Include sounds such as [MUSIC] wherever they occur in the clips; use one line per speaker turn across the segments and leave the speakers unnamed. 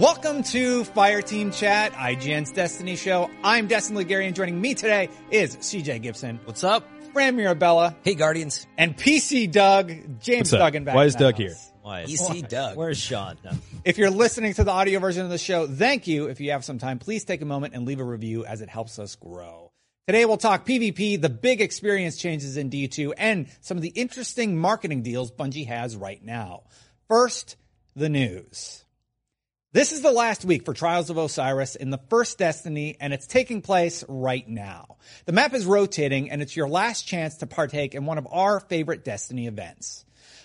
Welcome to Fireteam Chat, IGN's Destiny show. I'm Destin Legarie and joining me today is CJ Gibson.
What's up?
Fran Mirabella.
Hey, Guardians.
And PC Doug, James
What's up?
Duggan back
Why
in
is
the
Doug
house.
here?
Why?
EC Doug.
Where's Sean? No.
If you're listening to the audio version of the show, thank you. If you have some time, please take a moment and leave a review as it helps us grow. Today we'll talk PvP, the big experience changes in D2, and some of the interesting marketing deals Bungie has right now. First, the news. This is the last week for Trials of Osiris in the first Destiny, and it's taking place right now. The map is rotating, and it's your last chance to partake in one of our favorite Destiny events.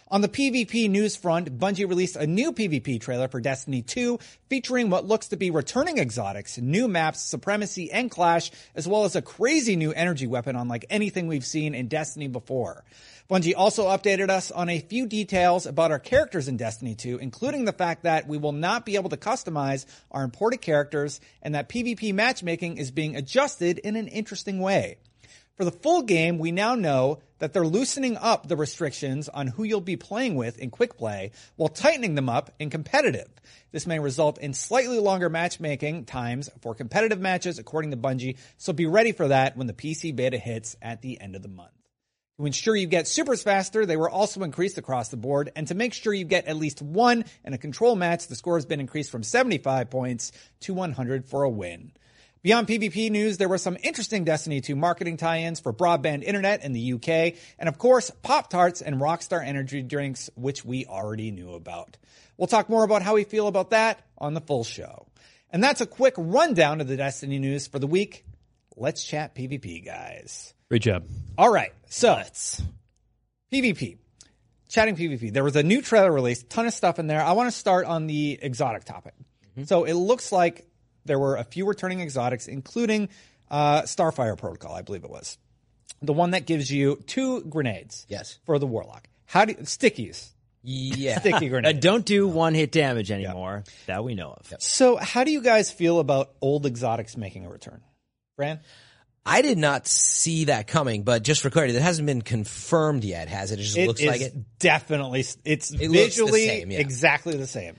On the PvP news front, Bungie released a new PvP trailer for Destiny 2 featuring what looks to be returning exotics, new maps, supremacy, and clash, as well as a crazy new energy weapon unlike anything we've seen in Destiny before. Bungie also updated us on a few details about our characters in Destiny 2, including the fact that we will not be able to customize our imported characters and that PvP matchmaking is being adjusted in an interesting way. For the full game, we now know that they're loosening up the restrictions on who you'll be playing with in quick play while tightening them up in competitive. This may result in slightly longer matchmaking times for competitive matches according to Bungie, so be ready for that when the PC beta hits at the end of the month. To ensure you get supers faster, they were also increased across the board. And to make sure you get at least one in a control match, the score has been increased from 75 points to 100 for a win. Beyond PvP news, there were some interesting Destiny 2 marketing tie-ins for broadband internet in the UK, and of course, Pop Tarts and Rockstar energy drinks, which we already knew about. We'll talk more about how we feel about that on the full show. And that's a quick rundown of the Destiny news for the week. Let's chat PvP, guys.
Great job.
All right. So it's PvP. Chatting PvP. There was a new trailer released, ton of stuff in there. I want to start on the exotic topic. So it looks like there were a few returning exotics, including uh, Starfire Protocol, I believe it was. The one that gives you two grenades.
Yes.
For the Warlock. How do you, stickies.
Yeah. [LAUGHS]
Sticky
Uh,
grenades.
don't do one hit damage anymore that we know of.
So how do you guys feel about old exotics making a return? Fran?
I did not see that coming, but just for clarity, that hasn't been confirmed yet, has it? It just looks
is
like it.
Definitely. It's
looks the
visually
same, yeah.
exactly the same.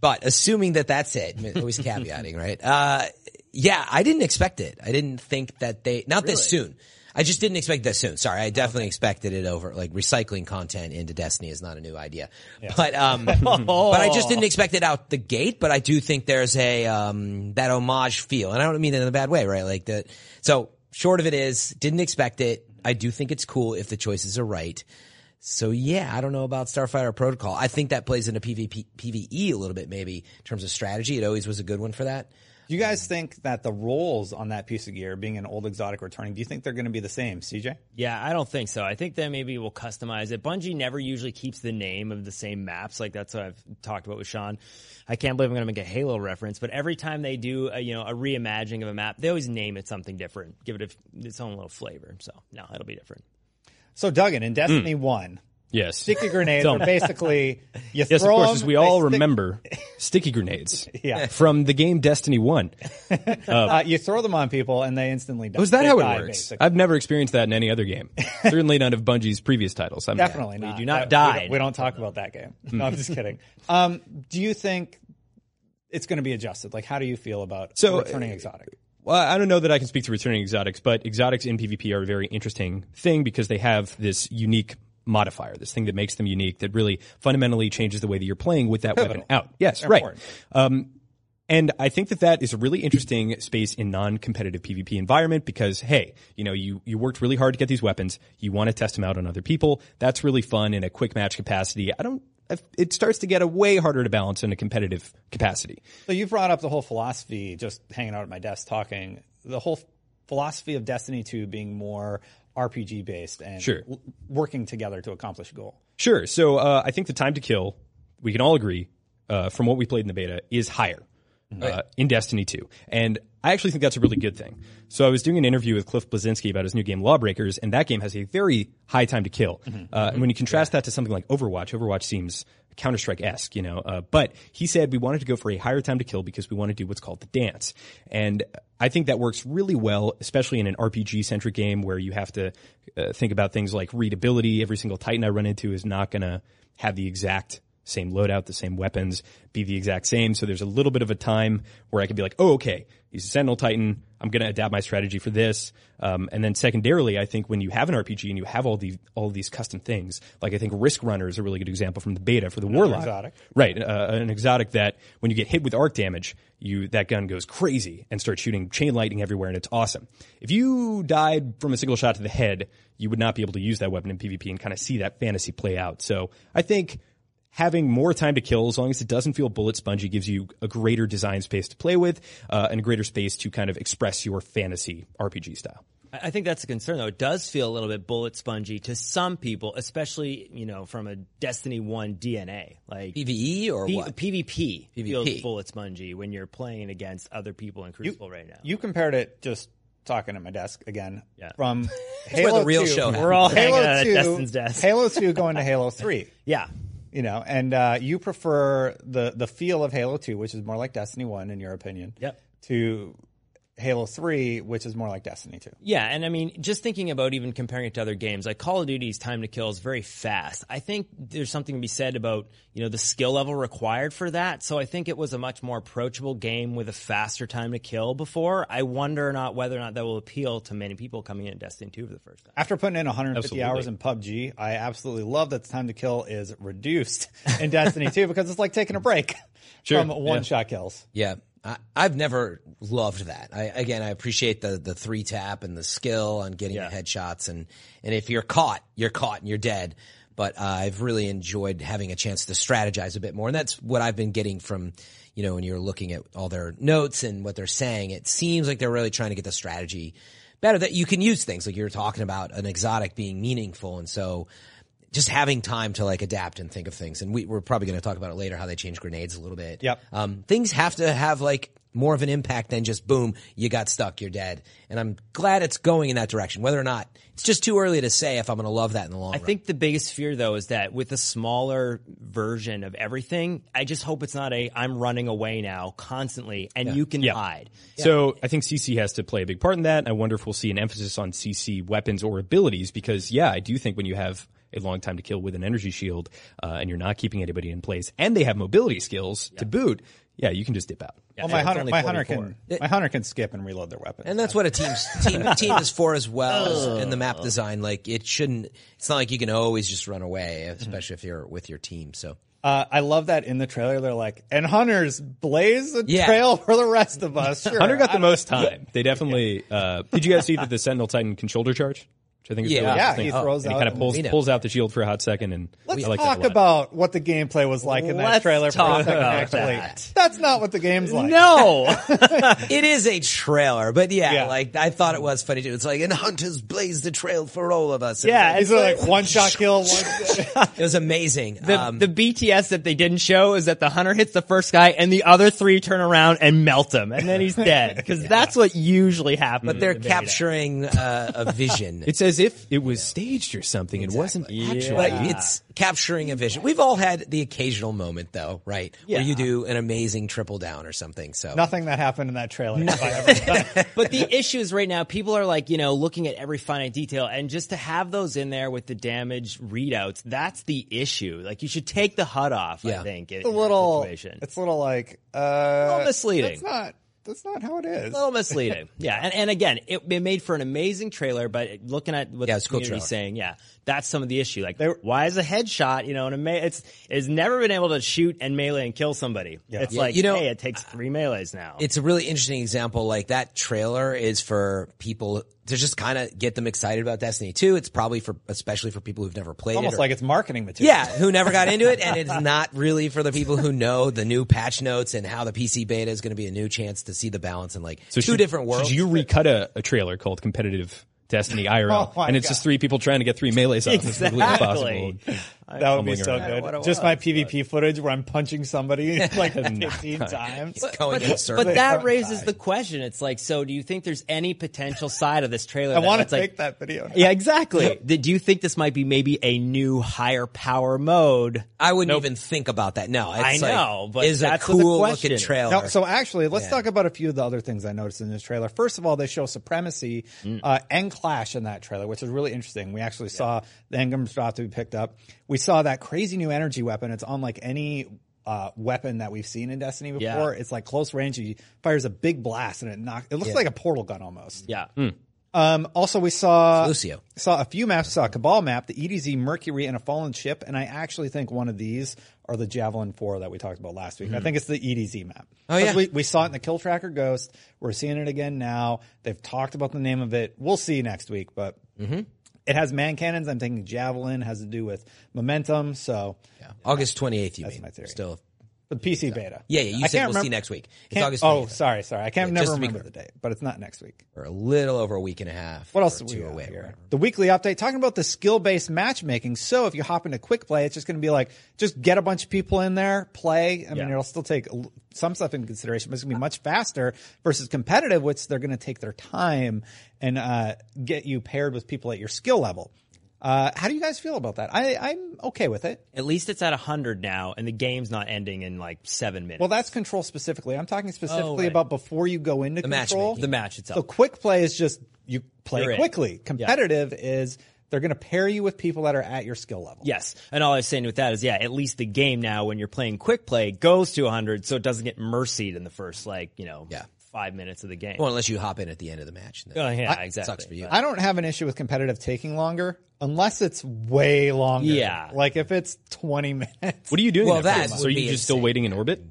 But assuming that that's it, always caveating, right? Uh, yeah, I didn't expect it. I didn't think that they, not this soon. I just didn't expect this soon. Sorry, I definitely expected it over. Like recycling content into Destiny is not a new idea, but um, [LAUGHS] but I just didn't expect it out the gate. But I do think there's a um that homage feel, and I don't mean it in a bad way, right? Like that. So short of it is, didn't expect it. I do think it's cool if the choices are right. So yeah, I don't know about Starfire Protocol. I think that plays into PvP, PvE a little bit, maybe in terms of strategy. It always was a good one for that.
Do you guys think that the roles on that piece of gear, being an old exotic returning, do you think they're going to be the same, CJ?
Yeah, I don't think so. I think that maybe we'll customize it. Bungie never usually keeps the name of the same maps. Like that's what I've talked about with Sean. I can't believe I'm going to make a Halo reference, but every time they do, a, you know, a reimagining of a map, they always name it something different, give it a, its own little flavor. So no, it'll be different.
So, Duggan, in Destiny hmm. 1,
Yes.
sticky grenades are basically, [LAUGHS] you
Yes, of course,
them,
as we all
stick-
remember [LAUGHS] sticky grenades
Yeah.
from the game Destiny 1. [LAUGHS]
Uh, you throw them on people and they instantly die.
Was that
They
how it
die,
works?
basically.
I've never experienced that in any other game. Certainly none of Bungie's previous titles. I'm
Definitely not.
You do not
Uh,
die
We don't, we don't talk about that game. No, I'm just kidding. Um, do you think it's going to be adjusted? Like, how do you feel about
So,
returning exotic?
Well, I don't know that I can speak to returning exotics, but exotics in PvP are a very interesting thing because they have this unique modifier, this thing that makes them unique that really fundamentally changes the way that you're playing with that weapon out. Yes, right. Um, and I think that that is a really interesting space in non-competitive PvP environment because, hey, you know, you, you worked really hard to get these weapons. You want to test them out on other people. That's really fun in a quick match capacity. I don't, it starts to get a way harder to balance in a competitive capacity.
So you brought up the whole philosophy, just hanging out at my desk talking. the whole philosophy of Destiny 2 being more RPG based and
Sure.
l- working together to accomplish a goal.
Sure. So uh, I think the time to kill, we can all agree, uh, from what we played in the beta, is higher uh, in Destiny 2. And I actually think that's a really good thing. So I was doing an interview with Cliff Bleszinski about his new game Lawbreakers, and that game has a very high time to kill. Uh, and when you contrast that to something like Overwatch, Overwatch seems Counter Strike esque, you know. Uh, but he said we wanted to go for a higher time to kill because we want to do what's called the dance. And I think that works really well, especially in an RPG centric game where you have to uh, think about things like readability. Every single Titan I run into is not going to have the exact same loadout, the same weapons, be the exact same. So there's a little bit of a time where I could be like, oh, okay, he's a Sentinel Titan. I'm going to adapt my strategy for this. Um, and then secondarily, I think when you have an RPG and you have all these all these custom things, like I think Riskrunner is a really good example from the beta for the Warlock.
exotic.
Right, uh, an exotic that when you get hit with arc damage, you that gun goes crazy and starts shooting chain lightning everywhere, and it's awesome. If you died from a single shot to the head, you would not be able to use that weapon in PvP and kind of see that fantasy play out. So I think having more time to kill, as long as it doesn't feel bullet spongy, gives you a greater design space to play with uh, and a greater space to kind of express your fantasy RPG style.
I I think that's a concern, though. It does feel a little bit bullet spongy to some people, especially you know from a Destiny One DNA, like
PVE E or
P-
what?
PvP, feels bullet spongy when you're playing against other people in Crucible right now.
You compared it just talking at my desk again
Yeah.
from [LAUGHS]
where
Halo
the real
2,
show
We're all hanging
Halo
out at
2,
Destin's desk.
Halo 2 going to Halo 3. [LAUGHS]
yeah,
You know, and uh, you prefer the the feel of Halo 2, which is more like Destiny 1 in your opinion.
Yep.
To Halo 3, which is more like Destiny 2.
Yeah, and I mean, just thinking about even comparing it to other games, like Call of Duty's time to kill is very fast. I think there's something to be said about, you know, the skill level required for that. So I think it was a much more approachable game with a faster time to kill before. I wonder not whether or not that will appeal to many people coming in Destiny 2 for the first time.
After putting in 150
Absolutely.
hours in PUBG, I absolutely love that the time to kill is reduced [LAUGHS] in Destiny 2 because it's like taking a break
Sure,
from one shot kills.
Yeah. I, I've never loved that. I, again, I appreciate the, the three tap and the skill on getting
Yeah.
headshots. And, and if you're caught, you're caught and you're dead. But uh, I've really enjoyed having a chance to strategize a bit more. And that's what I've been getting from, you know, when you're looking at all their notes and what they're saying. It seems like they're really trying to get the strategy better that you can use things like you were talking about an exotic being meaningful. And so just having time to like adapt and think of things. And we, we're probably going to talk about it later, how they change grenades a little bit.
Yep.
Um, things have to have like more of an impact than just boom, you got stuck, you're dead. And I'm glad it's going in that direction. Whether or not it's just too early to say if I'm going to love that in the long
I
run.
I think the biggest fear though is that with a smaller version of everything, I just hope it's not a I'm running away now constantly and you can
Yeah.
hide.
So I think CC has to play a big part in that. I wonder if we'll see an emphasis on CC weapons or abilities because, yeah, I do think when you have a long time to kill with an energy shield uh, and you're not keeping anybody in place and they have mobility skills to boot, yeah, you can just dip out.
Well, my hunter, my hunter
44.
can, my hunter can skip and reload their weapon.
And that's what a team's team [LAUGHS] team is for as well in the map design. Like it shouldn't. It's not like you can always just run away, especially if you're with your team. So
Uh, I love that in the trailer. They're like, and hunters blaze a
Yeah.
trail for the rest of us. [LAUGHS] Sure.
Hunter got the most time. They definitely. Uh, did you guys see that the Sentinel Titan can shoulder charge? Which I think is
Yeah.
really
Yeah,
interesting.
he throws
and
out
he kind of pulls
we
pulls out the shield for a hot second, and
Let's
I like
talk
a
about what the gameplay was like in that
Let's
trailer. For a
talk
second,
about
actually,
that.
that's not what the game's like.
No. [LAUGHS]
it is a trailer, but yeah,
Yeah.
like I thought it was funny too. It's like and hunters blaze the trail for all of us.
Yeah,
These are like one [LAUGHS] shot kill. One, [LAUGHS]
it was amazing.
The,
um,
the BTS that they didn't show is that the hunter hits the first guy and the other three turn around and melt him and then he's dead because that's what usually happens.
but they're
in the beta.
capturing uh, a vision.
It as if it was staged or something. It wasn't actually.
Like it's capturing a vision. We've all had the occasional moment though, right? Where
Yeah.
you do an amazing triple down or something. So
nothing that happened in that trailer. have I ever done. [LAUGHS]
But the issue is right now, people are like, you know, looking at every finite detail, and just to have those in there with the damage readouts, that's the issue. Like, you should take the HUD off.
Yeah.
I think in,
It's a little.
that situation.
It's a little like uh,
little misleading.
That's not. That's not how it is.
a little misleading. [LAUGHS] yeah, and, and again, it, it made for an amazing trailer, but looking at what
Yeah,
the
it's a cool
saying, yeah, that's some of the issue. Like,
They-
why is a headshot? You know, and a me- it's it's never been able to shoot and melee and kill somebody. It's
Yeah,
like,
you know,
hey, it takes three melees now.
it's a really interesting example. Like that trailer is for people to just kind of get them excited about Destiny 2. It's probably for, especially for people who've never played
Almost
it. or-
like it's marketing material.
yeah, who never got into it, and it's [LAUGHS] not really for the people who know the new patch notes and how the PC beta is going to be a new chance to see the balance in like
So
two
should-
different worlds.
Should you recut a, a trailer called Competitive Destiny [LAUGHS] IRL,
Oh
and it's
God.
just three people trying to get three melees off as quickly as
Exactly.
Possible?
That would be so good.
What it
Just my
was,
PvP footage where I'm punching somebody [LAUGHS] like [LAUGHS] 15 times.
going in a circle.
But that raises the question. It's like, so do you think there's any potential side of this trailer? [LAUGHS]
I want
that's
to
like,
make that video. now.
Yeah, exactly. Do you think this might be maybe a new higher power mode?
I wouldn't even think about that. No, it's
I
like,
know, but
is
that's
a
what the
cool
question
looking
is.
trailer.
No, so actually, let's talk about a few of the other things I noticed in this trailer. First of all, they show Supremacy uh, and Clash in that trailer, which is really interesting. We actually saw the Engram's drop to be picked up. We saw that crazy new energy weapon. It's unlike any uh, weapon that we've seen in Destiny before.
Yeah.
It's like close range. He fires a big blast and it knocks. It looks like a portal gun almost.
Yeah.
Um, also, we saw
Lucio.
saw a few maps. We saw a Cabal map, the EDZ Mercury, and a Fallen Ship. And I actually think one of these are the Javelin Four that we talked about last week. I think it's the EDZ map.
Oh, yeah.
we, we saw it in the Kill Tracker Ghost. We're seeing it again now. They've talked about the name of it. We'll see next week, but it has man cannons. I'm thinking Javelin has to do with momentum. So
Yeah. August 28th, you mean.
my theory.
Still.
The PC beta.
Yeah, yeah, you
I
said we'll see next week. It's August
Oh, sorry, sorry. I can't
Yeah,
never
just to be
remember the date, but it's not next week.
Or a little over a week and a half.
What else do we
two away.
here? The weekly update talking about the skill-based matchmaking. So if you hop into quick play, it's just going to be like just get a bunch of people in there, play. I mean, it'll still take some stuff into consideration, but it's going to be much faster versus competitive, which they're going to take their time and uh, get you paired with people at your skill level. Uh, how do you guys feel about that? I, I'm okay with it.
At least it's at 100 now, and the game's not ending in like seven minutes.
Well, that's control specifically. I'm talking specifically
right.
about before you go into control.
matchmaking.
the match itself.
So quick play is just you play
You're in.
quickly. Competitive is they're going to pair you with people that are at your skill level.
Yes. And all I was saying with that is, yeah, at least the game now, when you're playing quick play, goes to 100, so it doesn't get mercied in the first, like, you know,
Yeah.
Five minutes of the game.
Well, unless you hop in at the end of the match.
oh, yeah,
I-
exactly.
sucks for you.
I don't have an issue with competitive taking longer unless it's way longer.
Yeah.
Like if it's 20 [LAUGHS] minutes.
What are you doing?
Well,
there for?
that
so are you
be
just still waiting in orbit?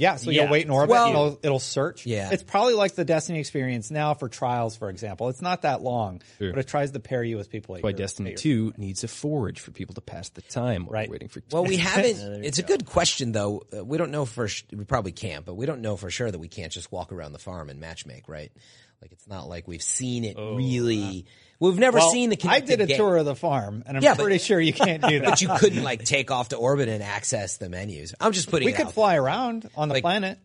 Yeah, so
Yeah.
you'll wait in orbit.
Well-
and it'll, it'll search.
Yeah.
It's probably like the Destiny experience now for trials, for example. It's not that long, but it tries to pair you with people. At
Why Destiny
at your-
2 needs a forge for people to pass the time while
Right.
waiting for
Well, we [LAUGHS] haven't. [LAUGHS] it's a good question, though. Uh, we don't know for. Sh- we probably can't, but we don't know for sure that we can't just walk around the farm and matchmake, right? Like it's not like we've seen it really. We've never
Well,
seen the.
I did a
game.
tour of the farm, and I'm
Yeah, but-
pretty sure you can't do [LAUGHS] that.
but you couldn't like take off to orbit and access the menus. I'm just putting.
we could fly around on the
Like-
planet.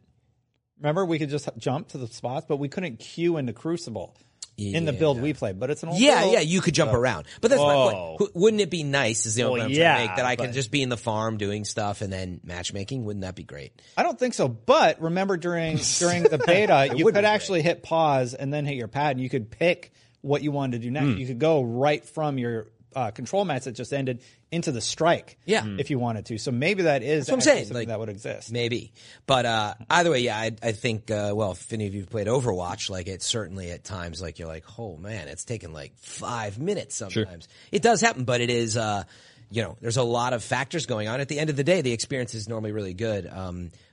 Remember, we could just jump to the spots, but we couldn't queue into Crucible in the build we played. But it's an old
Yeah,
build.
yeah, you could jump around, but that's my point. Wouldn't it be nice? Is the only
Well,
point I'm trying to
yeah,
make that I
but-
can just be in the farm doing stuff and then matchmaking? Wouldn't that be great?
I don't think so. But remember, during during the [LAUGHS] beta, you could actually hit pause and then hit your pad, and you could pick what you wanted to do next. You could go right from your uh, control match that just ended into the strike,
Yeah.
if you wanted to. So maybe that is
That's what I'm saying.
something
Like,
that would exist.
Maybe, but uh, either way, yeah, I, I think. Uh, well, if any of you have played Overwatch, like it certainly at times, like you're like, oh man, it's taken like five minutes sometimes. It does happen, but it is. Uh, you know, there's a lot of factors going on. At the end of the day, the experience is normally really good. Um, but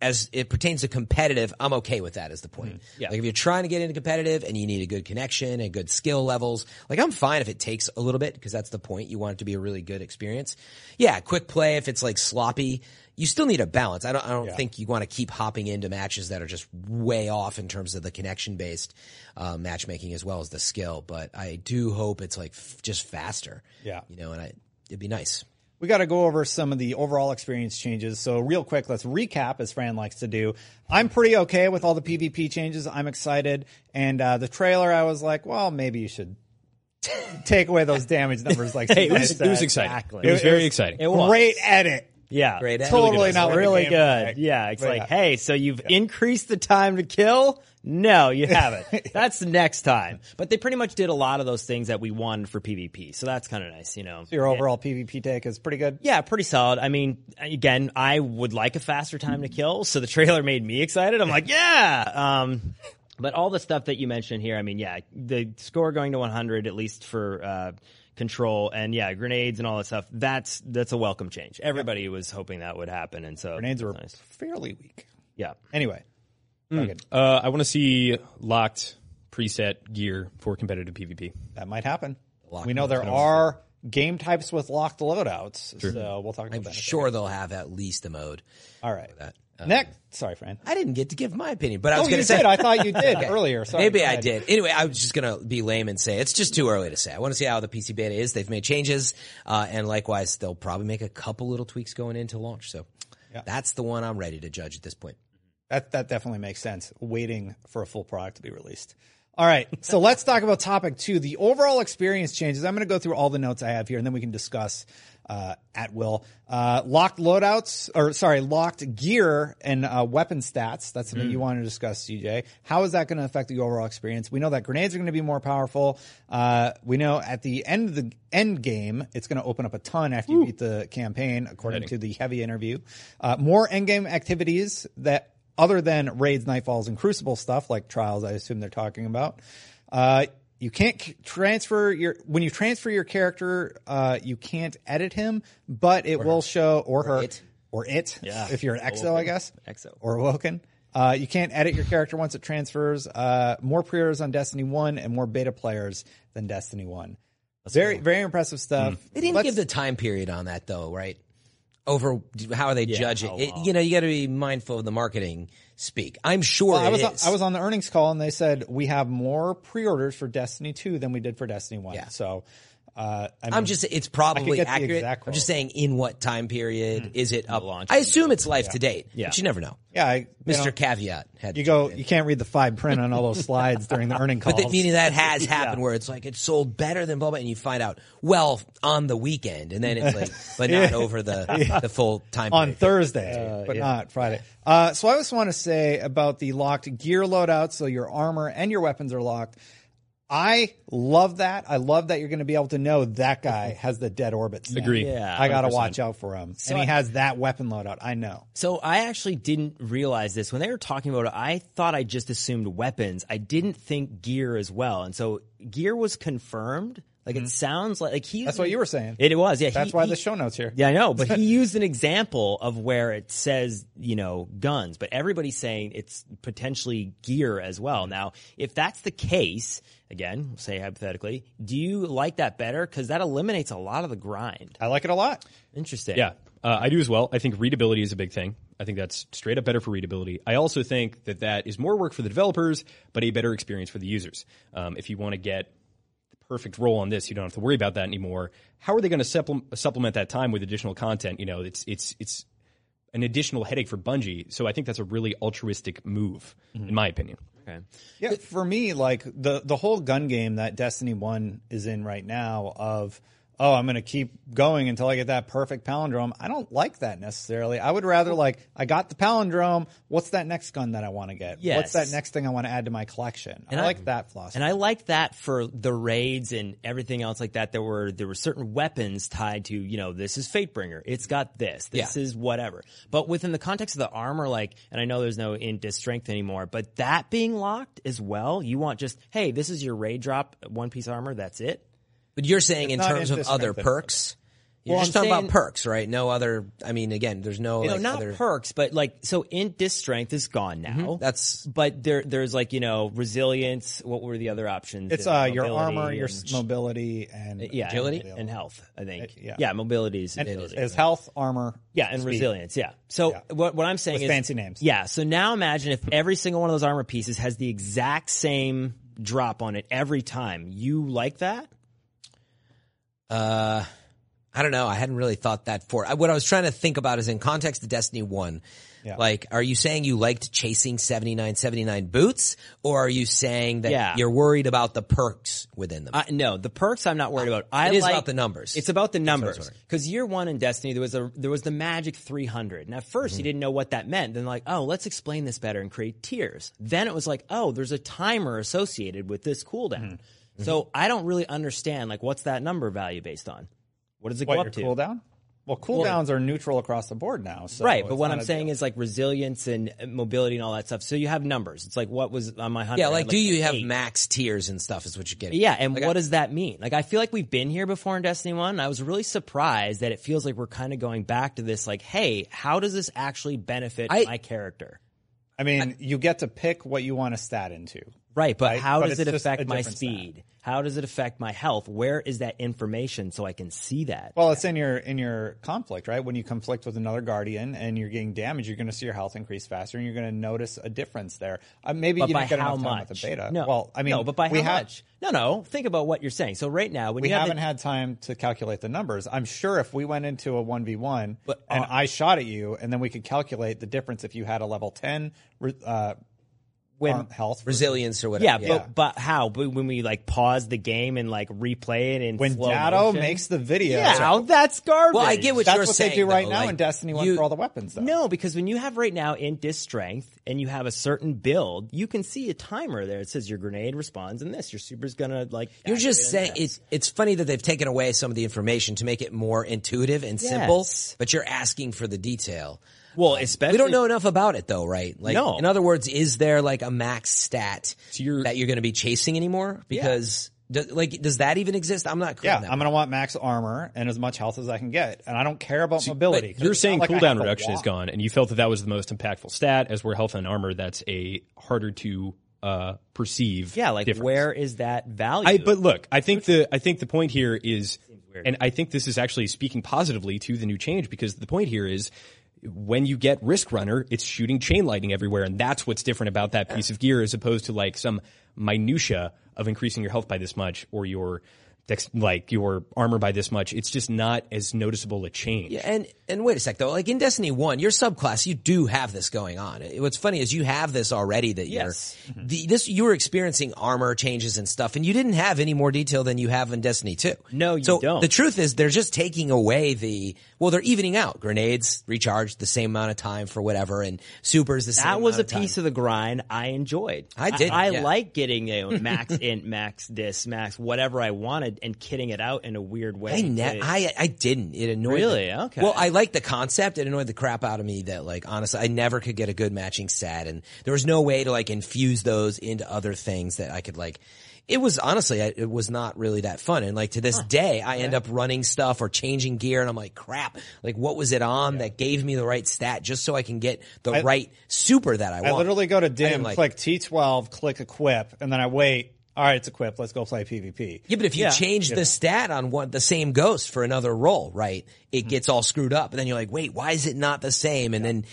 as it pertains to competitive, I'm okay with that. Is the point?
Yeah.
Like if you're trying to get into competitive and you need a good connection and good skill levels, like I'm fine if it takes a little bit because that's the point. You want it to be a really good experience. Yeah, quick play if it's like sloppy. You still need a balance. I don't. I don't think you want to keep hopping into matches that are just way off in terms of the connection based uh, matchmaking as well as the skill. But I do hope it's like f- just faster.
Yeah.
you know, and I, it'd be nice.
We got to go over some of the overall experience changes. So, real quick, let's recap as Fran likes to do. I'm pretty okay with all the PvP changes. I'm excited. And uh, the trailer, I was like, well, maybe you should [LAUGHS] take away those damage numbers. Like [LAUGHS]
Hey, it was, it was exciting.
Exactly.
It was
It
very
was-
exciting.
It was.
Great edit.
Yeah.
Great.
Totally not
really good. Yeah, it's
But
like,
yeah.
hey, so you've increased the time to kill? No, you [LAUGHS] haven't. That's the next time. But they pretty much did a lot of those things that we won for PvP, so that's kind of nice, you know.
Your overall PvP take is pretty good.
Yeah, pretty solid. I mean, again, I would like a faster time to kill, so the trailer made me excited. I'm like, yeah. Um, but all the stuff that you mentioned here, I mean, yeah, the score going to 100 at least for uh, control, and yeah, grenades and all that stuff. That's that's a welcome change. Everybody was hoping that would happen, and so
Grenades were
nice.
fairly weak.
Yeah.
Anyway, Logan,
Uh, I want to see locked preset gear for competitive PvP.
that might happen.
Locked
we know there are game types with locked loadouts, so we'll talk about
I'm
that. in a
sure they'll have at least a mode.
All right.
that.
Next, sorry, Fran.
I didn't get to give my opinion, but I
Oh,
was
you
going to say.
did. I thought you did [LAUGHS] earlier. Sorry,
Maybe I did. Anyway, I was just gonna be lame and say it's just too early to say. I want to see how the PC beta is. They've made changes, uh, and likewise, they'll probably make a couple little tweaks going into launch. So that's the one I'm ready to judge at this point.
That that definitely makes sense. Waiting for a full product to be released. All right, so let's talk about topic two: the overall experience changes. I'm going to go through all the notes I have here, and then we can discuss uh, at will. Uh, locked loadouts, or sorry, locked gear and uh, weapon stats. That's something you wanted to discuss, CJ. How is that going to affect the overall experience? We know that grenades are going to be more powerful. Uh, we know at the end of the end game, it's going to open up a ton after you beat the campaign, according to the heavy interview. Uh, more end game activities that other than raids, nightfalls, and crucible stuff like trials, I assume they're talking about. You can't transfer your when you transfer your character, uh, you can't edit him, but it will show or, her
it.
or it.
Yeah.
if you're an exo, I guess.
Exo.
or awoken. Uh, you can't edit your character once it transfers. Uh, more pre-orders on Destiny One and more beta players than Destiny One. very very impressive stuff.
They didn't
Let's-
give the time period on that though, right? Over how are they judge it? Oh, it- You know, you got to be mindful of the marketing speak. I'm sure
Well, I was on,
is.
I was on the earnings call and they said we have more pre-orders for Destiny 2 than we did for Destiny 1.
Yeah.
So uh, I mean,
I'm just it's probably accurate. I'm just saying in what time period is it up?
launch
I assume it's life to date,
Yeah.
but you never know.
yeah, I,
Mr.
know,
Caveat had
you go you can't read the fine print on all those slides [LAUGHS] during the earning calls.
But the, meaning that has [LAUGHS] happened where it's like it sold better than blah blah, and you find out well on the weekend, and then it's like, but not [LAUGHS] over the the full time
on
period.
Thursday, but not Friday. Uh, so I just want to say about the locked gear loadout. So your armor and your weapons are locked. I love that. I love that you're going to be able to know that guy [LAUGHS] has the dead orbit. stat.
Agree.
Yeah,
I got to watch out for him, and he has that weapon loadout. I know.
So I actually didn't realize this when they were talking about it. I thought I just assumed weapons. I didn't think gear as well. And so gear was confirmed. Like it sounds like like he.
Mm-hmm. That's what you were saying.
It was yeah.
That's
he-
why
he-
the show notes here.
Yeah, I know, but he [LAUGHS] used an example of where it says, you know, guns, but everybody's saying it's potentially gear as well. Now, if that's the case, again, we'll say hypothetically, do you like that better? Because that eliminates a lot of the grind.
I like it a lot.
Interesting.
Yeah, uh, I do as well. I think readability is a big thing. I think that's straight up better for readability. I also think that that is more work for the developers, but a better experience for the users. Um, if you want to get the perfect role on this, you don't have to worry about that anymore. How are they going to supple- supplement that time with additional content? You know, it's it's it's an additional headache for Bungie. So I think that's a really altruistic move, in mm-hmm. my opinion.
Okay.
Yeah, for me, like the the whole gun game that Destiny One is in right now of oh, I'm going to keep going until I get that perfect palindrome. I don't like that necessarily. I would rather like I got the palindrome. What's that next gun that I want to get? What's that next thing I want to add to my collection? I,
And I-
like that philosophy.
And I like that for the raids and everything else like that. There were there were certain weapons tied to you know this is Fatebringer. It's mm-hmm. got this. This
Yeah.
is whatever. But within the context of the armor, like, and I know there's no int strength anymore, but that being locked as well. You want just hey, this is your raid drop, one piece armor. That's it.
But you're saying in
not
terms of other
strength
perks. You're
Well,
just
I'm
talking
saying-
about perks, right? No other. I mean, again, there's no
No,
like,
not
other.
perks, but like so int dis strength is gone now. Mm-hmm.
That's
but there there's like you know resilience. What were the other options?
it's
uh,
uh your armor, your
and-
s- mobility, and uh,
yeah,
agility?
and, and health. I think.
Uh, yeah.
yeah, mobility is
and
ability.
is health, armor,
Yeah, and
speed.
resilience. Yeah. So
Yeah.
what what I'm saying
With
is
fancy names.
Yeah. So now imagine if every single one of those armor pieces has the exact same drop on it every time. You like that?
Uh, I don't know. I hadn't really thought that for. I- What I was trying to think about is in context of Destiny One.
Yeah.
Like, are you saying you liked chasing 79, 79 boots, or are you saying that
Yeah.
you're worried about the perks within them?
I, no, the perks I'm not worried about. I
It is
like,
about the numbers.
It's about the
what I was
numbers. Because year one in Destiny, there was a there was the magic 300, and at 1st
Mm-hmm.
you didn't know what that meant. Then like, oh, let's explain this better and create tiers. Then it was like, oh, there's a timer associated with this cooldown.
Mm-hmm.
So mm-hmm. I don't really understand like what's that number value based on? What does it
What
go
your
up to?
cooldown? Well, cooldowns are neutral across the board now. So
right, but what I'm saying
deal.
is like resilience and uh, mobility and all that stuff. So you have numbers. It's like what was on my hunter?
yeah,
I
like,
had,
do you have
eight.
max tiers and stuff? Is what you're getting?
Yeah, and
Like,
what
I-
does that mean? Like, I feel like we've been here before in Destiny 1. And I was really surprised that it feels like we're kind of going back to this, like, hey, how does this actually benefit
I-
my character?
I mean, you get to pick what you want to stat into
Right, but
Right?
how
But
does it affect my
different stat.
speed? How does it affect my health? Where is that information so I can see that?
Well, it's in your in your conflict, right? When you conflict with another guardian and you're getting damaged, you're going to see your health increase faster, and you're going to notice a difference there. Uh, maybe
but
you didn't get
how
enough time
much?
with the beta.
No,
well, I mean,
no, but by
we
how
ha-
much? No, no. Think about what you're saying. So right now, when
We haven't
the-
had time to calculate the numbers. I'm sure if we went into a one v one and
uh,
I shot at you, and then we could calculate the difference if you had a level ten uh,
when
health
Resilience or whatever.
yeah, but but how? But when we like pause the game and like replay it and
when
motion?
makes the video.
yeah, that's garbage.
Well, I get what
That's
you're
what
saying.
they do right
though,
now
like,
in Destiny One
you-
for all the weapons. Though.
No, because when you have right now in disc strength and you have a certain build, you can see a timer there. It says your grenade responds and this. Your super's gonna like.
You're just saying
this.
it's it's funny that they've taken away some of the information to make it more intuitive and simple, but you're asking for the detail.
Well, especially
We don't know enough about it though, right? Like,
No.
in other words, is there like a max stat
So you're-
that you're going to be chasing anymore? Because do- like, does that even exist? I'm not clear.
Yeah,
on that
I'm going to want max armor and as much health as I can get, and I don't care about mobility.
You're saying
like
cooldown reduction is gone, and you felt that that was the most impactful stat. As where health and armor, that's a harder to uh, perceive.
Yeah, like
difference.
where is that value?
I, but look, I think the I think the point here is, and I think this is actually speaking positively to the new change because the point here is when you get Riskrunner, it's shooting chain lightning everywhere, and that's what's different about that piece of gear as opposed to like some minutia of increasing your health by this much or your dex, like your armor by this much. It's just not as noticeable a change.
Yeah, and and wait a sec though. Like in Destiny One, your subclass, you do have this going on. What's funny is you have this already. That
Yes.
you're the, this you were experiencing armor changes and stuff, and you didn't have any more detail than you have in Destiny Two.
No, you
so
don't.
The truth is, they're just taking away the well, they're evening out. Grenades recharge the same amount of time for whatever, and supers the same.
that was a
of
piece of the grind I enjoyed.
I did,
I,
yeah.
like getting you know, max int, max dis, max whatever I wanted, and kidding it out in a weird way.
I, ne-
to-
I I didn't. It annoyed
Really?
the-
Okay.
Well, I like the concept. It annoyed the crap out of me that like honestly, I never could get a good matching set, and there was no way to like infuse those into other things that I could like. It was honestly, I- it was not really that fun. And like to this day, I end up running stuff or changing gear, and I'm like, crap. Like, what was it on that gave me the right stat just so I can get the right super that I want?
I literally go to dim,
like-
click T12, click equip, and then I wait. All right, it's equipped. Let's go play PvP.
Yeah, but if you
Yeah.
change the stat on one the same ghost for another role, right, it
Hmm.
gets all screwed up, and then you're like, wait, why is it not the same? And then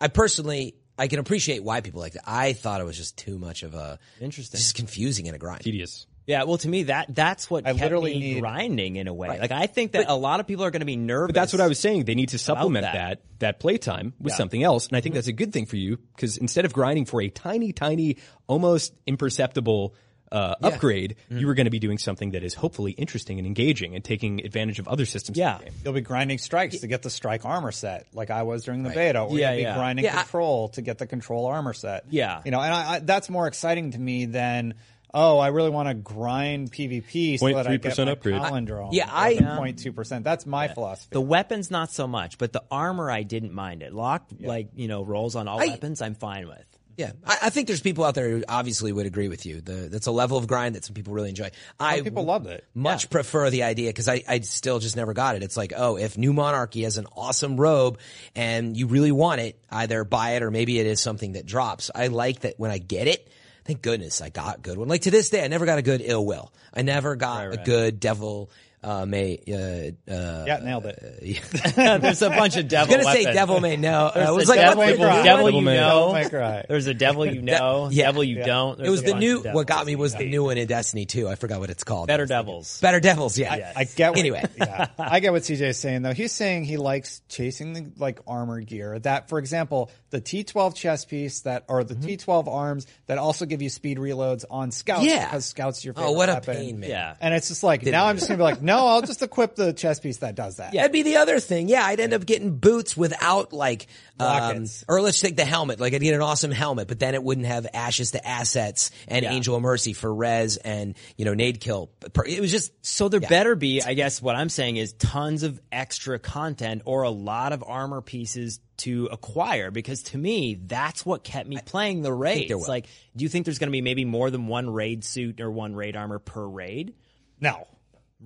I personally I can appreciate why people like that. I thought it was just too much of a
Interesting.
just confusing and a grind.
Tedious.
Yeah, well, to me that that's what
I
kept
literally
me
need-
grinding in a way. Like I think that a lot of people are going to be nervous.
But that's what I was saying. They need to supplement
that.
that that playtime with something else, and I think that's a good thing for you because instead of grinding for a tiny, tiny, almost imperceptible uh, upgrade, you are going to be doing something that is hopefully interesting and engaging and taking advantage of other systems. in
Yeah.
the game.
You'll be grinding strikes to get the strike armor set, like I was during the beta. Or
Yeah,
you'll be
yeah.
grinding
Yeah, I-
control to get the control armor set.
Yeah.
You know, and I, I, that's more exciting to me than, oh, I really want to grind PvP so that I get
0.3%
my
upgrade.
palindrome.
Yeah, I-
Point two percent. That's my philosophy.
the weapons not so much, but the armor I didn't mind it. Locked like you know rolls on all
I-
weapons, I'm fine with.
Yeah, I, I think there's people out there who obviously would agree with you. The, that's a level of grind that some people really enjoy. I
people love it.
Much prefer the idea because I, I still just never got it. It's like, oh, if New Monarchy has an awesome robe and you really want it, either buy it or maybe it is something that drops. I like that when I get it. Thank goodness I got a good one. Like to this day, I never got a good ill will. I never got a good devil. Uh, may uh, uh,
yeah, nailed it. [LAUGHS]
There's a bunch of devil.
I was gonna say devil may know. Uh,
There's
it was like
devil,
what's
Devil
new
devil you
May.
know.
My God. [LAUGHS]
There's a devil you know.
yeah.
devil you don't.
It was the new. What got me was the new one in Destiny 2. I forgot what it's called.
Better devils.
Better Devils. Yeah.
I get what,
Anyway. [LAUGHS]
yeah, I get what CJ is saying though. He's saying he likes chasing the like armor gear. That, for example, the T12 chest piece that, or
Mm-hmm.
the T12 arms that also give you speed reloads on scouts.
Yeah.
because scouts your favorite
Oh, what a
weapon.
pain, man.
Yeah.
And it's just like now I'm just gonna be like, no, I'll just equip the chest piece that does that.
Yeah, that'd be the other thing. Yeah, I'd end up getting boots without like, um, or let's take the helmet. Like I'd get an awesome helmet, but then it wouldn't have ashes to assets and
Yeah.
Angel of Mercy for res and you know nade kill. It was just
So there better be, I guess what I'm saying is tons of extra content or a lot of armor pieces to acquire because to me, that's what kept me playing the raids.
there will.
Like, do you think there's going to be maybe more than one raid suit or one raid armor per raid?
No.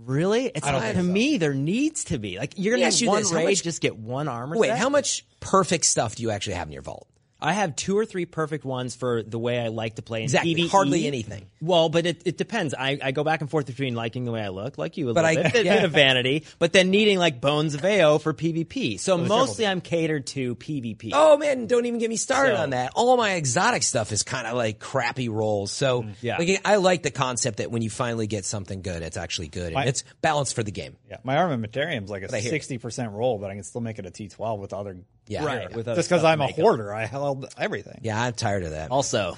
Really? It's not, to
so.
me, there needs to be. Like, you're going to
you
one raid,
much-
just get one armor
wait.
set?
How much perfect stuff do you actually have in your vault?
I have two or three perfect ones for the way I like to play. In
Exactly.
PvE.
Hardly anything.
Well, but it, it depends. I, I go back and forth between liking the way I look, like you a
But
little
I-
bit, [LAUGHS] a
yeah.
bit of vanity, but then needing like Bones of Eao for PvP. So mostly I'm catered to PvP.
Oh man, don't even get me started
So-
on that. All my exotic stuff is kind of like crappy rolls. So mm,
Yeah.
like, I like the concept that when you finally get something good, it's actually good and
My-
it's balanced for the game.
Yeah, my armamentarium's like a sixty percent roll, but I can still make it a T twelve with other.
Yeah.
Right,
Yeah.
Just because I'm a
make
hoarder, I held everything.
Yeah, I'm tired of that.
Also,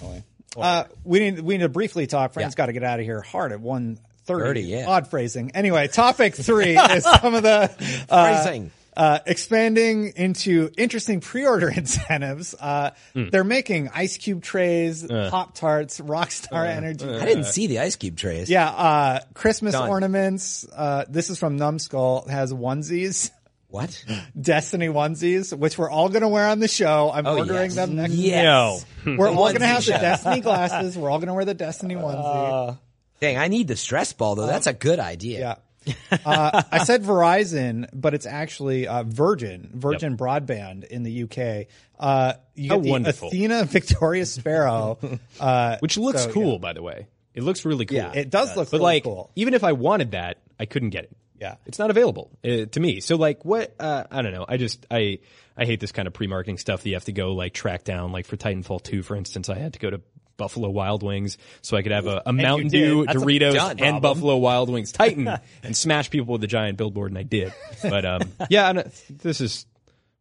Uh, we need we need to briefly talk. Friends
Yeah.
got to get out of here hard at one thirty.
yeah.
Odd phrasing. Anyway, topic three [LAUGHS] is some of the uh,
Phrasing.
uh, expanding into interesting pre-order [LAUGHS] incentives. Uh,
Hmm.
They're making ice cube trays,
Uh.
Pop Tarts, Rockstar Energy.
I didn't see the ice cube trays.
Yeah, uh, Christmas
Done.
ornaments. Uh, this is from Numskull. It has onesies. [LAUGHS]
What?
Destiny onesies, which we're all going to wear on the show. I'm
Oh,
ordering
yes.
them next
Yes.
We're all going to have the. Destiny [LAUGHS] glasses. We're all going to wear the Destiny
Uh,
onesie.
Dang, I need the stress ball though. That's a good idea.
yeah. Uh, [LAUGHS] I said Verizon, but it's actually uh, Virgin, Virgin Broadband in the UK. Uh, you
How
get the
wonderful.
Athena Victoria Sparrow, [LAUGHS] uh,
Which looks
So,
cool,
yeah.
by the way. It looks really cool.
Yeah.
it does look
but
really
like,
cool.
even if I wanted that, I couldn't get it.
Yeah.
it's not available uh, to me. So like, what? Uh, I don't know. I just I I hate this kind of pre-marketing stuff that you have to go like track down. Like for Titanfall two, for instance, I had to go to Buffalo Wild Wings so I could have a, a Mountain. Dew, Doritos, and. Buffalo Wild Wings Titan [LAUGHS] and smash people with a giant billboard, and I did. But um, [LAUGHS] yeah, I don't- this is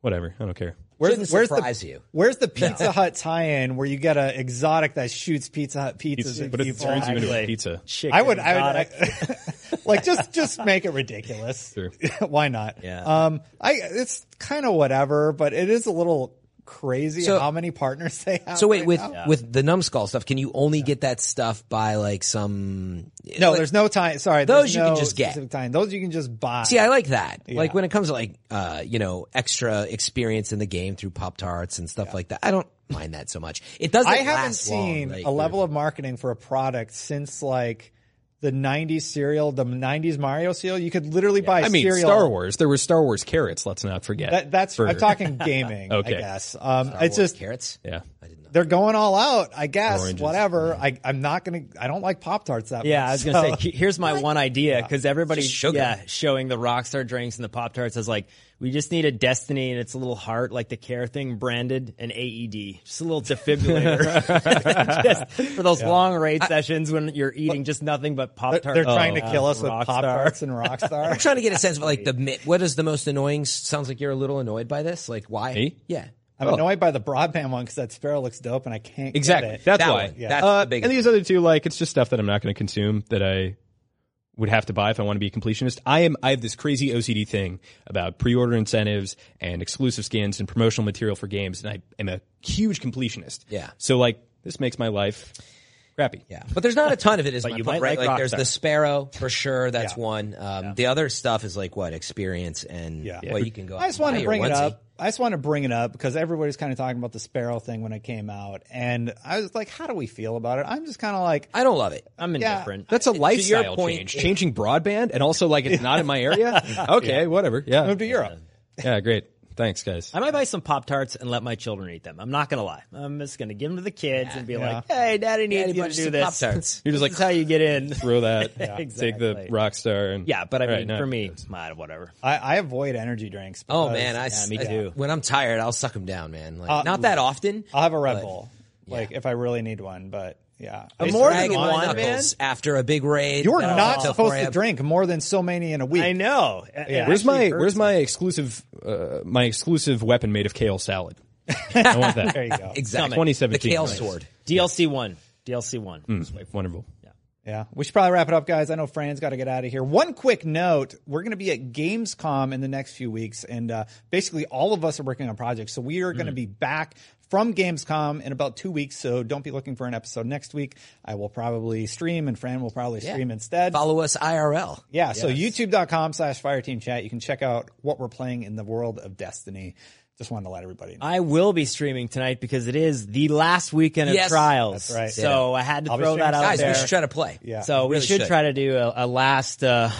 whatever. I don't care.
Shouldn't
where's
surprise
the
you.
where's the Pizza Hut tie-in where you get an exotic that shoots Pizza Hut pizzas?
Pizza,
at
but it
people?
turns you into a pizza.
chicken,
I would, I would. I- [LAUGHS] [LAUGHS] like just just make it ridiculous.
Sure. [LAUGHS]
Why not?
Yeah.
Um, I it's kind of whatever, but it is a little crazy
So-
how many partners [LAUGHS] they have.
So wait,
right
with
now.
with the Numskull stuff, can you only get that stuff by like some?
no,
like-
there's no time. Sorry,
Those you can just get.
Time. Those you can just buy.
See, I like that. Like when it comes to like, uh, you know, extra experience in the game through Pop Tarts and stuff like that. I don't mind that so much. It doesn't.
I haven't
last long,
seen
like-
a level of marketing for a product since like the '90s cereal, the '90s Mario cereal. You could literally buy.
I mean,
cereal.
Star Wars. There were Star Wars carrots. Let's not forget.
That, that's
For-
I'm talking [LAUGHS] gaming.
Okay.
I guess. Um,
Star
it's
Wars
just
carrots.
Yeah.
I didn't know.
they're going all out. I guess.
Oranges.
Whatever. I, I'm not gonna. I don't like Pop Tarts that
Yeah,
much.
Yeah, I was gonna
so-
say. Here's my one idea because everybody's
sugar.
yeah showing the Rockstar drinks and the Pop Tarts as like we just need a Destiny and it's a little heart like the care thing branded an AED, just a little defibrillator, [LAUGHS] just for those long raid sessions when you're eating just nothing but Pop Tarts.
they're trying to oh, kill us with Pop Tarts and Rockstar. [LAUGHS]
I'm trying to get a sense of like the mi- what is the most annoying? Sounds like you're a little annoyed by this. Like why?
Me?
Yeah.
I'm annoyed by the broadband one because that Sparrow looks dope and I can't get it. Exactly.
That's
That
why.
one. That's
uh,
the biggest
and these other two, like, it's just stuff that I'm not going to consume that I would have to buy if I want to be a completionist. I am. I have this crazy OCD thing about pre-order incentives and exclusive skins and promotional material for games, and I am a huge completionist.
Yeah.
So like, this makes my life crappy.
Yeah, but there's not a ton of it. Is [LAUGHS]
But
my
you
point,
might
right?
like
Like there's
Rockstar.
the Sparrow for sure. That's
Yeah.
one. Um, The other stuff is like what experience and
Yeah.
well, you can go.
I just
out
want to
buy
bring it
onesie.
up. I just want to bring it up because everybody's kind of talking about the Sparrow thing when it came out, and I was like, "How do we feel about it?" I'm just kind of like,
I don't love it.
I'm
Yeah.
indifferent.
That's a
your
lifestyle
point,
change. Changing broadband and also like it's not in my area. [LAUGHS] Okay, whatever. Yeah.
"Move to Europe."
Yeah, great. Thanks, guys.
I might buy some Pop Tarts and let my children eat them. I'm not gonna lie. I'm just gonna give them to the kids and be
Yeah.
like, "Hey, Daddy needs
Daddy
you to do this.
Pop-Tarts. [LAUGHS]
You're just
This
like
is how you get in." [LAUGHS]
throw that, take the rock star, and
Yeah, but I mean,
right, no.
for me, ah, whatever.
I, I avoid energy drinks.
Oh
because
man, I,
yeah, me
I-
too.
when I'm tired, I'll suck them down, man. Like
Uh,
not that often.
I'll have a Red
but-
Bull, like if I really need one. But yeah, I used
more than one,
my
wine.
knuckles after a big raid.
You're
that'll
not supposed to drink more than so many in a week.
I know. It
Where's my Where's
me.
my exclusive uh, my exclusive weapon made of kale salad? [LAUGHS] I want that.
There you go.
Exactly.
2017.
The kale
Nice.
sword.
DLC one? DLC one.
Wonderful.
Yeah, we should probably wrap it up, guys. I know Fran's got to get out of here. One quick note: we're going to be at Gamescom in the next few weeks, and uh, basically all of us are working on projects. So we are going to be back from Gamescom in about two weeks. So don't be looking for an episode next week. I will probably stream, and Fran will probably stream instead.
Follow us IRL.
Yeah, so youtube.com slash fireteam chat. You can check out what we're playing in the world of Destiny. Just wanted to let everybody know.
I will be streaming tonight because it is the last weekend of
Yes,
trials.
that's right.
So I had to
I'll
throw that out
Guys,
there.
we should try to play.
Yeah.
so we
really
should,
should.
try to do a, a last uh,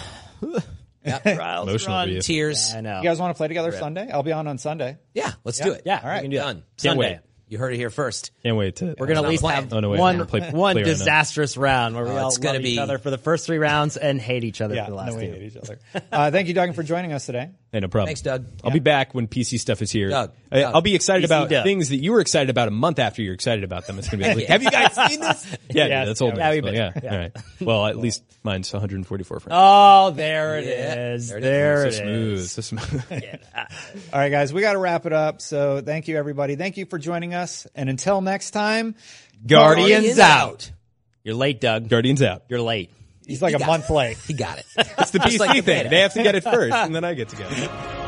[LAUGHS] [LAUGHS] trials
Emotional
run.
for you.
Tears.
I know.
You guys want to play together Sunday? I'll be on on Sunday.
Yeah, let's do it.
yeah,
All right.
we can do
Done.
that.
Can't
Sunday.
wait.
You heard it here first.
Can't wait to.
We're gonna at least have
Oh, no, wait,
one
no, play-
one
play right
disastrous round where we
Oh,
all
it's
love
gonna
each
be-
other for the first three rounds and hate each other
Yeah,
for the last
no, we
two.
hate each other. Uh, thank you, Duggan, for joining us today.
Hey, no problem.
Thanks, Doug.
I'll be back when PC stuff is here.
Doug,
I,
Doug.
I'll be excited
PC
about
Doug.
things that you were excited about a month after you're excited about them. It's going to be [LAUGHS] like, have you guys seen this? Yeah, [LAUGHS] yeah,
Yes,
that's old
yeah,
news. but yeah.
Yeah.
all right. Well, at least mine's 144 frames.
Oh, there it
Yeah,
is.
there it is.
There
so
it
smooth.
is.
So smooth. [LAUGHS]
All right, guys, we got to wrap it up. So thank you, everybody. Thank you for joining us. And until next time,
Guardians,
Guardians
out.
out.
You're late, Doug.
Guardians out.
You're late.
He's like a
got
month late.
He got it.
It's the PC
like the
thing. They have to get it first, and then I get to go. [LAUGHS]